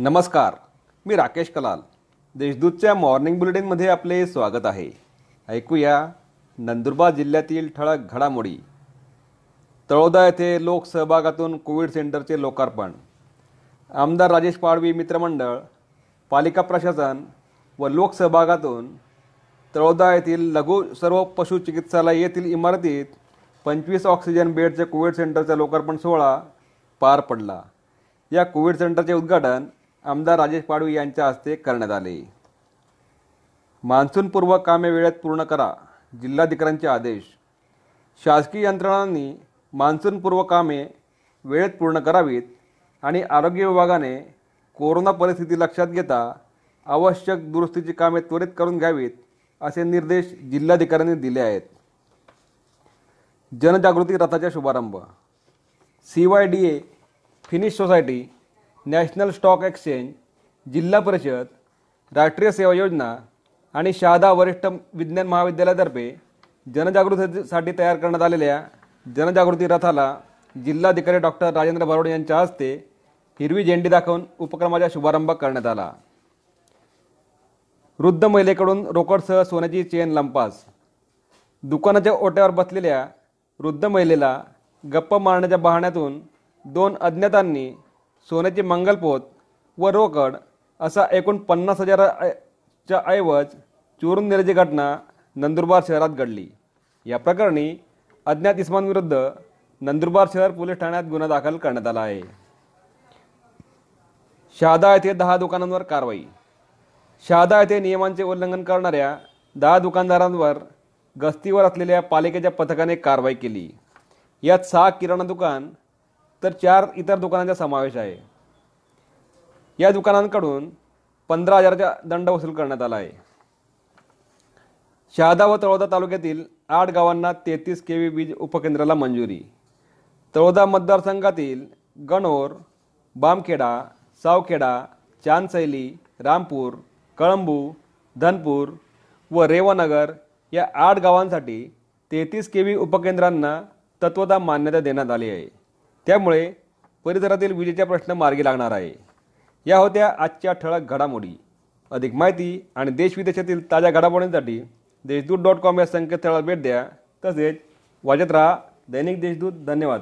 नमस्कार मी राकेश कलाल. देशदूतच्या मॉर्निंग बुलेटिनमध्ये आपले स्वागत आहे. ऐकूया नंदुरबार जिल्ह्यातील ठळक घडामोडी. तळोदा येथे लोकसहभागातून कोविड सेंटरचे लोकार्पण. आमदार राजेश पाडवी मित्रमंडळ पालिका प्रशासन व लोकसहभागातून तळोदा येथील लघु सर्व पशु चिकित्सालय येथील इमारतीत पंचवीस ऑक्सिजन बेडचे कोविड सेंटरचा लोकार्पण सोहळा पार पडला. या कोविड सेंटरचे उद्घाटन आमदार राजेश पाडवी यांच्या हस्ते करण्यात आले. मान्सूनपूर्व कामे वेळेत पूर्ण करा जिल्हाधिकाऱ्यांचे आदेश. शासकीय यंत्रणांनी मान्सूनपूर्व कामे वेळेत पूर्ण करावीत आणि आरोग्य विभागाने कोरोना परिस्थिती लक्षात घेता आवश्यक दुरुस्तीची कामे त्वरित करून घ्यावीत असे निर्देश जिल्हाधिकाऱ्यांनी दिले आहेत. जनजागृती रथाचा शुभारंभ. C Y D A finish society national stock exchange जिल्हा परिषद राष्ट्रीय सेवा योजना आणि शहादा वरिष्ठ विज्ञान महाविद्यालयातर्फे जनजागृतीसाठी तयार करण्यात आलेल्या जनजागृती रथाला जिल्हाधिकारी डॉक्टर राजेंद्र बरोडे यांच्या हस्ते हिरवी झेंडी दाखवून उपक्रमाचा शुभारंभ करण्यात आला. वृद्ध महिलेकडून रोकडसह सोन्याची चेन लंपास. दुकानाच्या ओट्यावर बसलेल्या वृद्ध महिलेला गप्प मारण्याच्या बहाण्यातून दोन अज्ञातांनी सोन्याचे मंगलपोत व रोकड असा एकूण पन्नास हजाराच्या ऐवज चोरून नेल्याची घटना नंदुरबार शहरात घडली. या प्रकरणी अज्ञात इस्मांविरुद्ध नंदुरबार शहर पोलीस ठाण्यात गुन्हा दाखल करण्यात आला आहे. शहादा येथे दहा दुकानांवर कारवाई. शहादा येथे नियमांचे उल्लंघन करणाऱ्या दहा दुकानदारांवर गस्तीवर असलेल्या पालिकेच्या पथकाने कारवाई केली. यात सहा किराणा दुकान तर चार इतर दुकानांचा समावेश आहे. या दुकानांकडून पंधरा हजाराचा दंड वसूल करण्यात आला आहे. शहादा व तळोदा तालुक्यातील आठ गावांना तेहतीस के व्ही वीज उपकेंद्राला मंजुरी. तळोदा मतदारसंघातील गणोर बामखेडा सावखेडा चांदसैली रामपूर कळंबू धनपूर व रेवानगर या आठ गावांसाठी तेहतीस के व्ही उपकेंद्रांना तत्वता मान्यता देण्यात आली आहे. त्यामुळे परिसरातील विजेचा प्रश्न मार्गी लागणार आहे. या होत्या आजच्या ठळक घडामोडी. अधिक माहिती आणि देशविदेशातील ताज्या घडामोडींसाठी देशदूत डॉट कॉम या संकेतस्थळाला भेट द्या. तसेच वाजत राहा दैनिक देशदूत. धन्यवाद.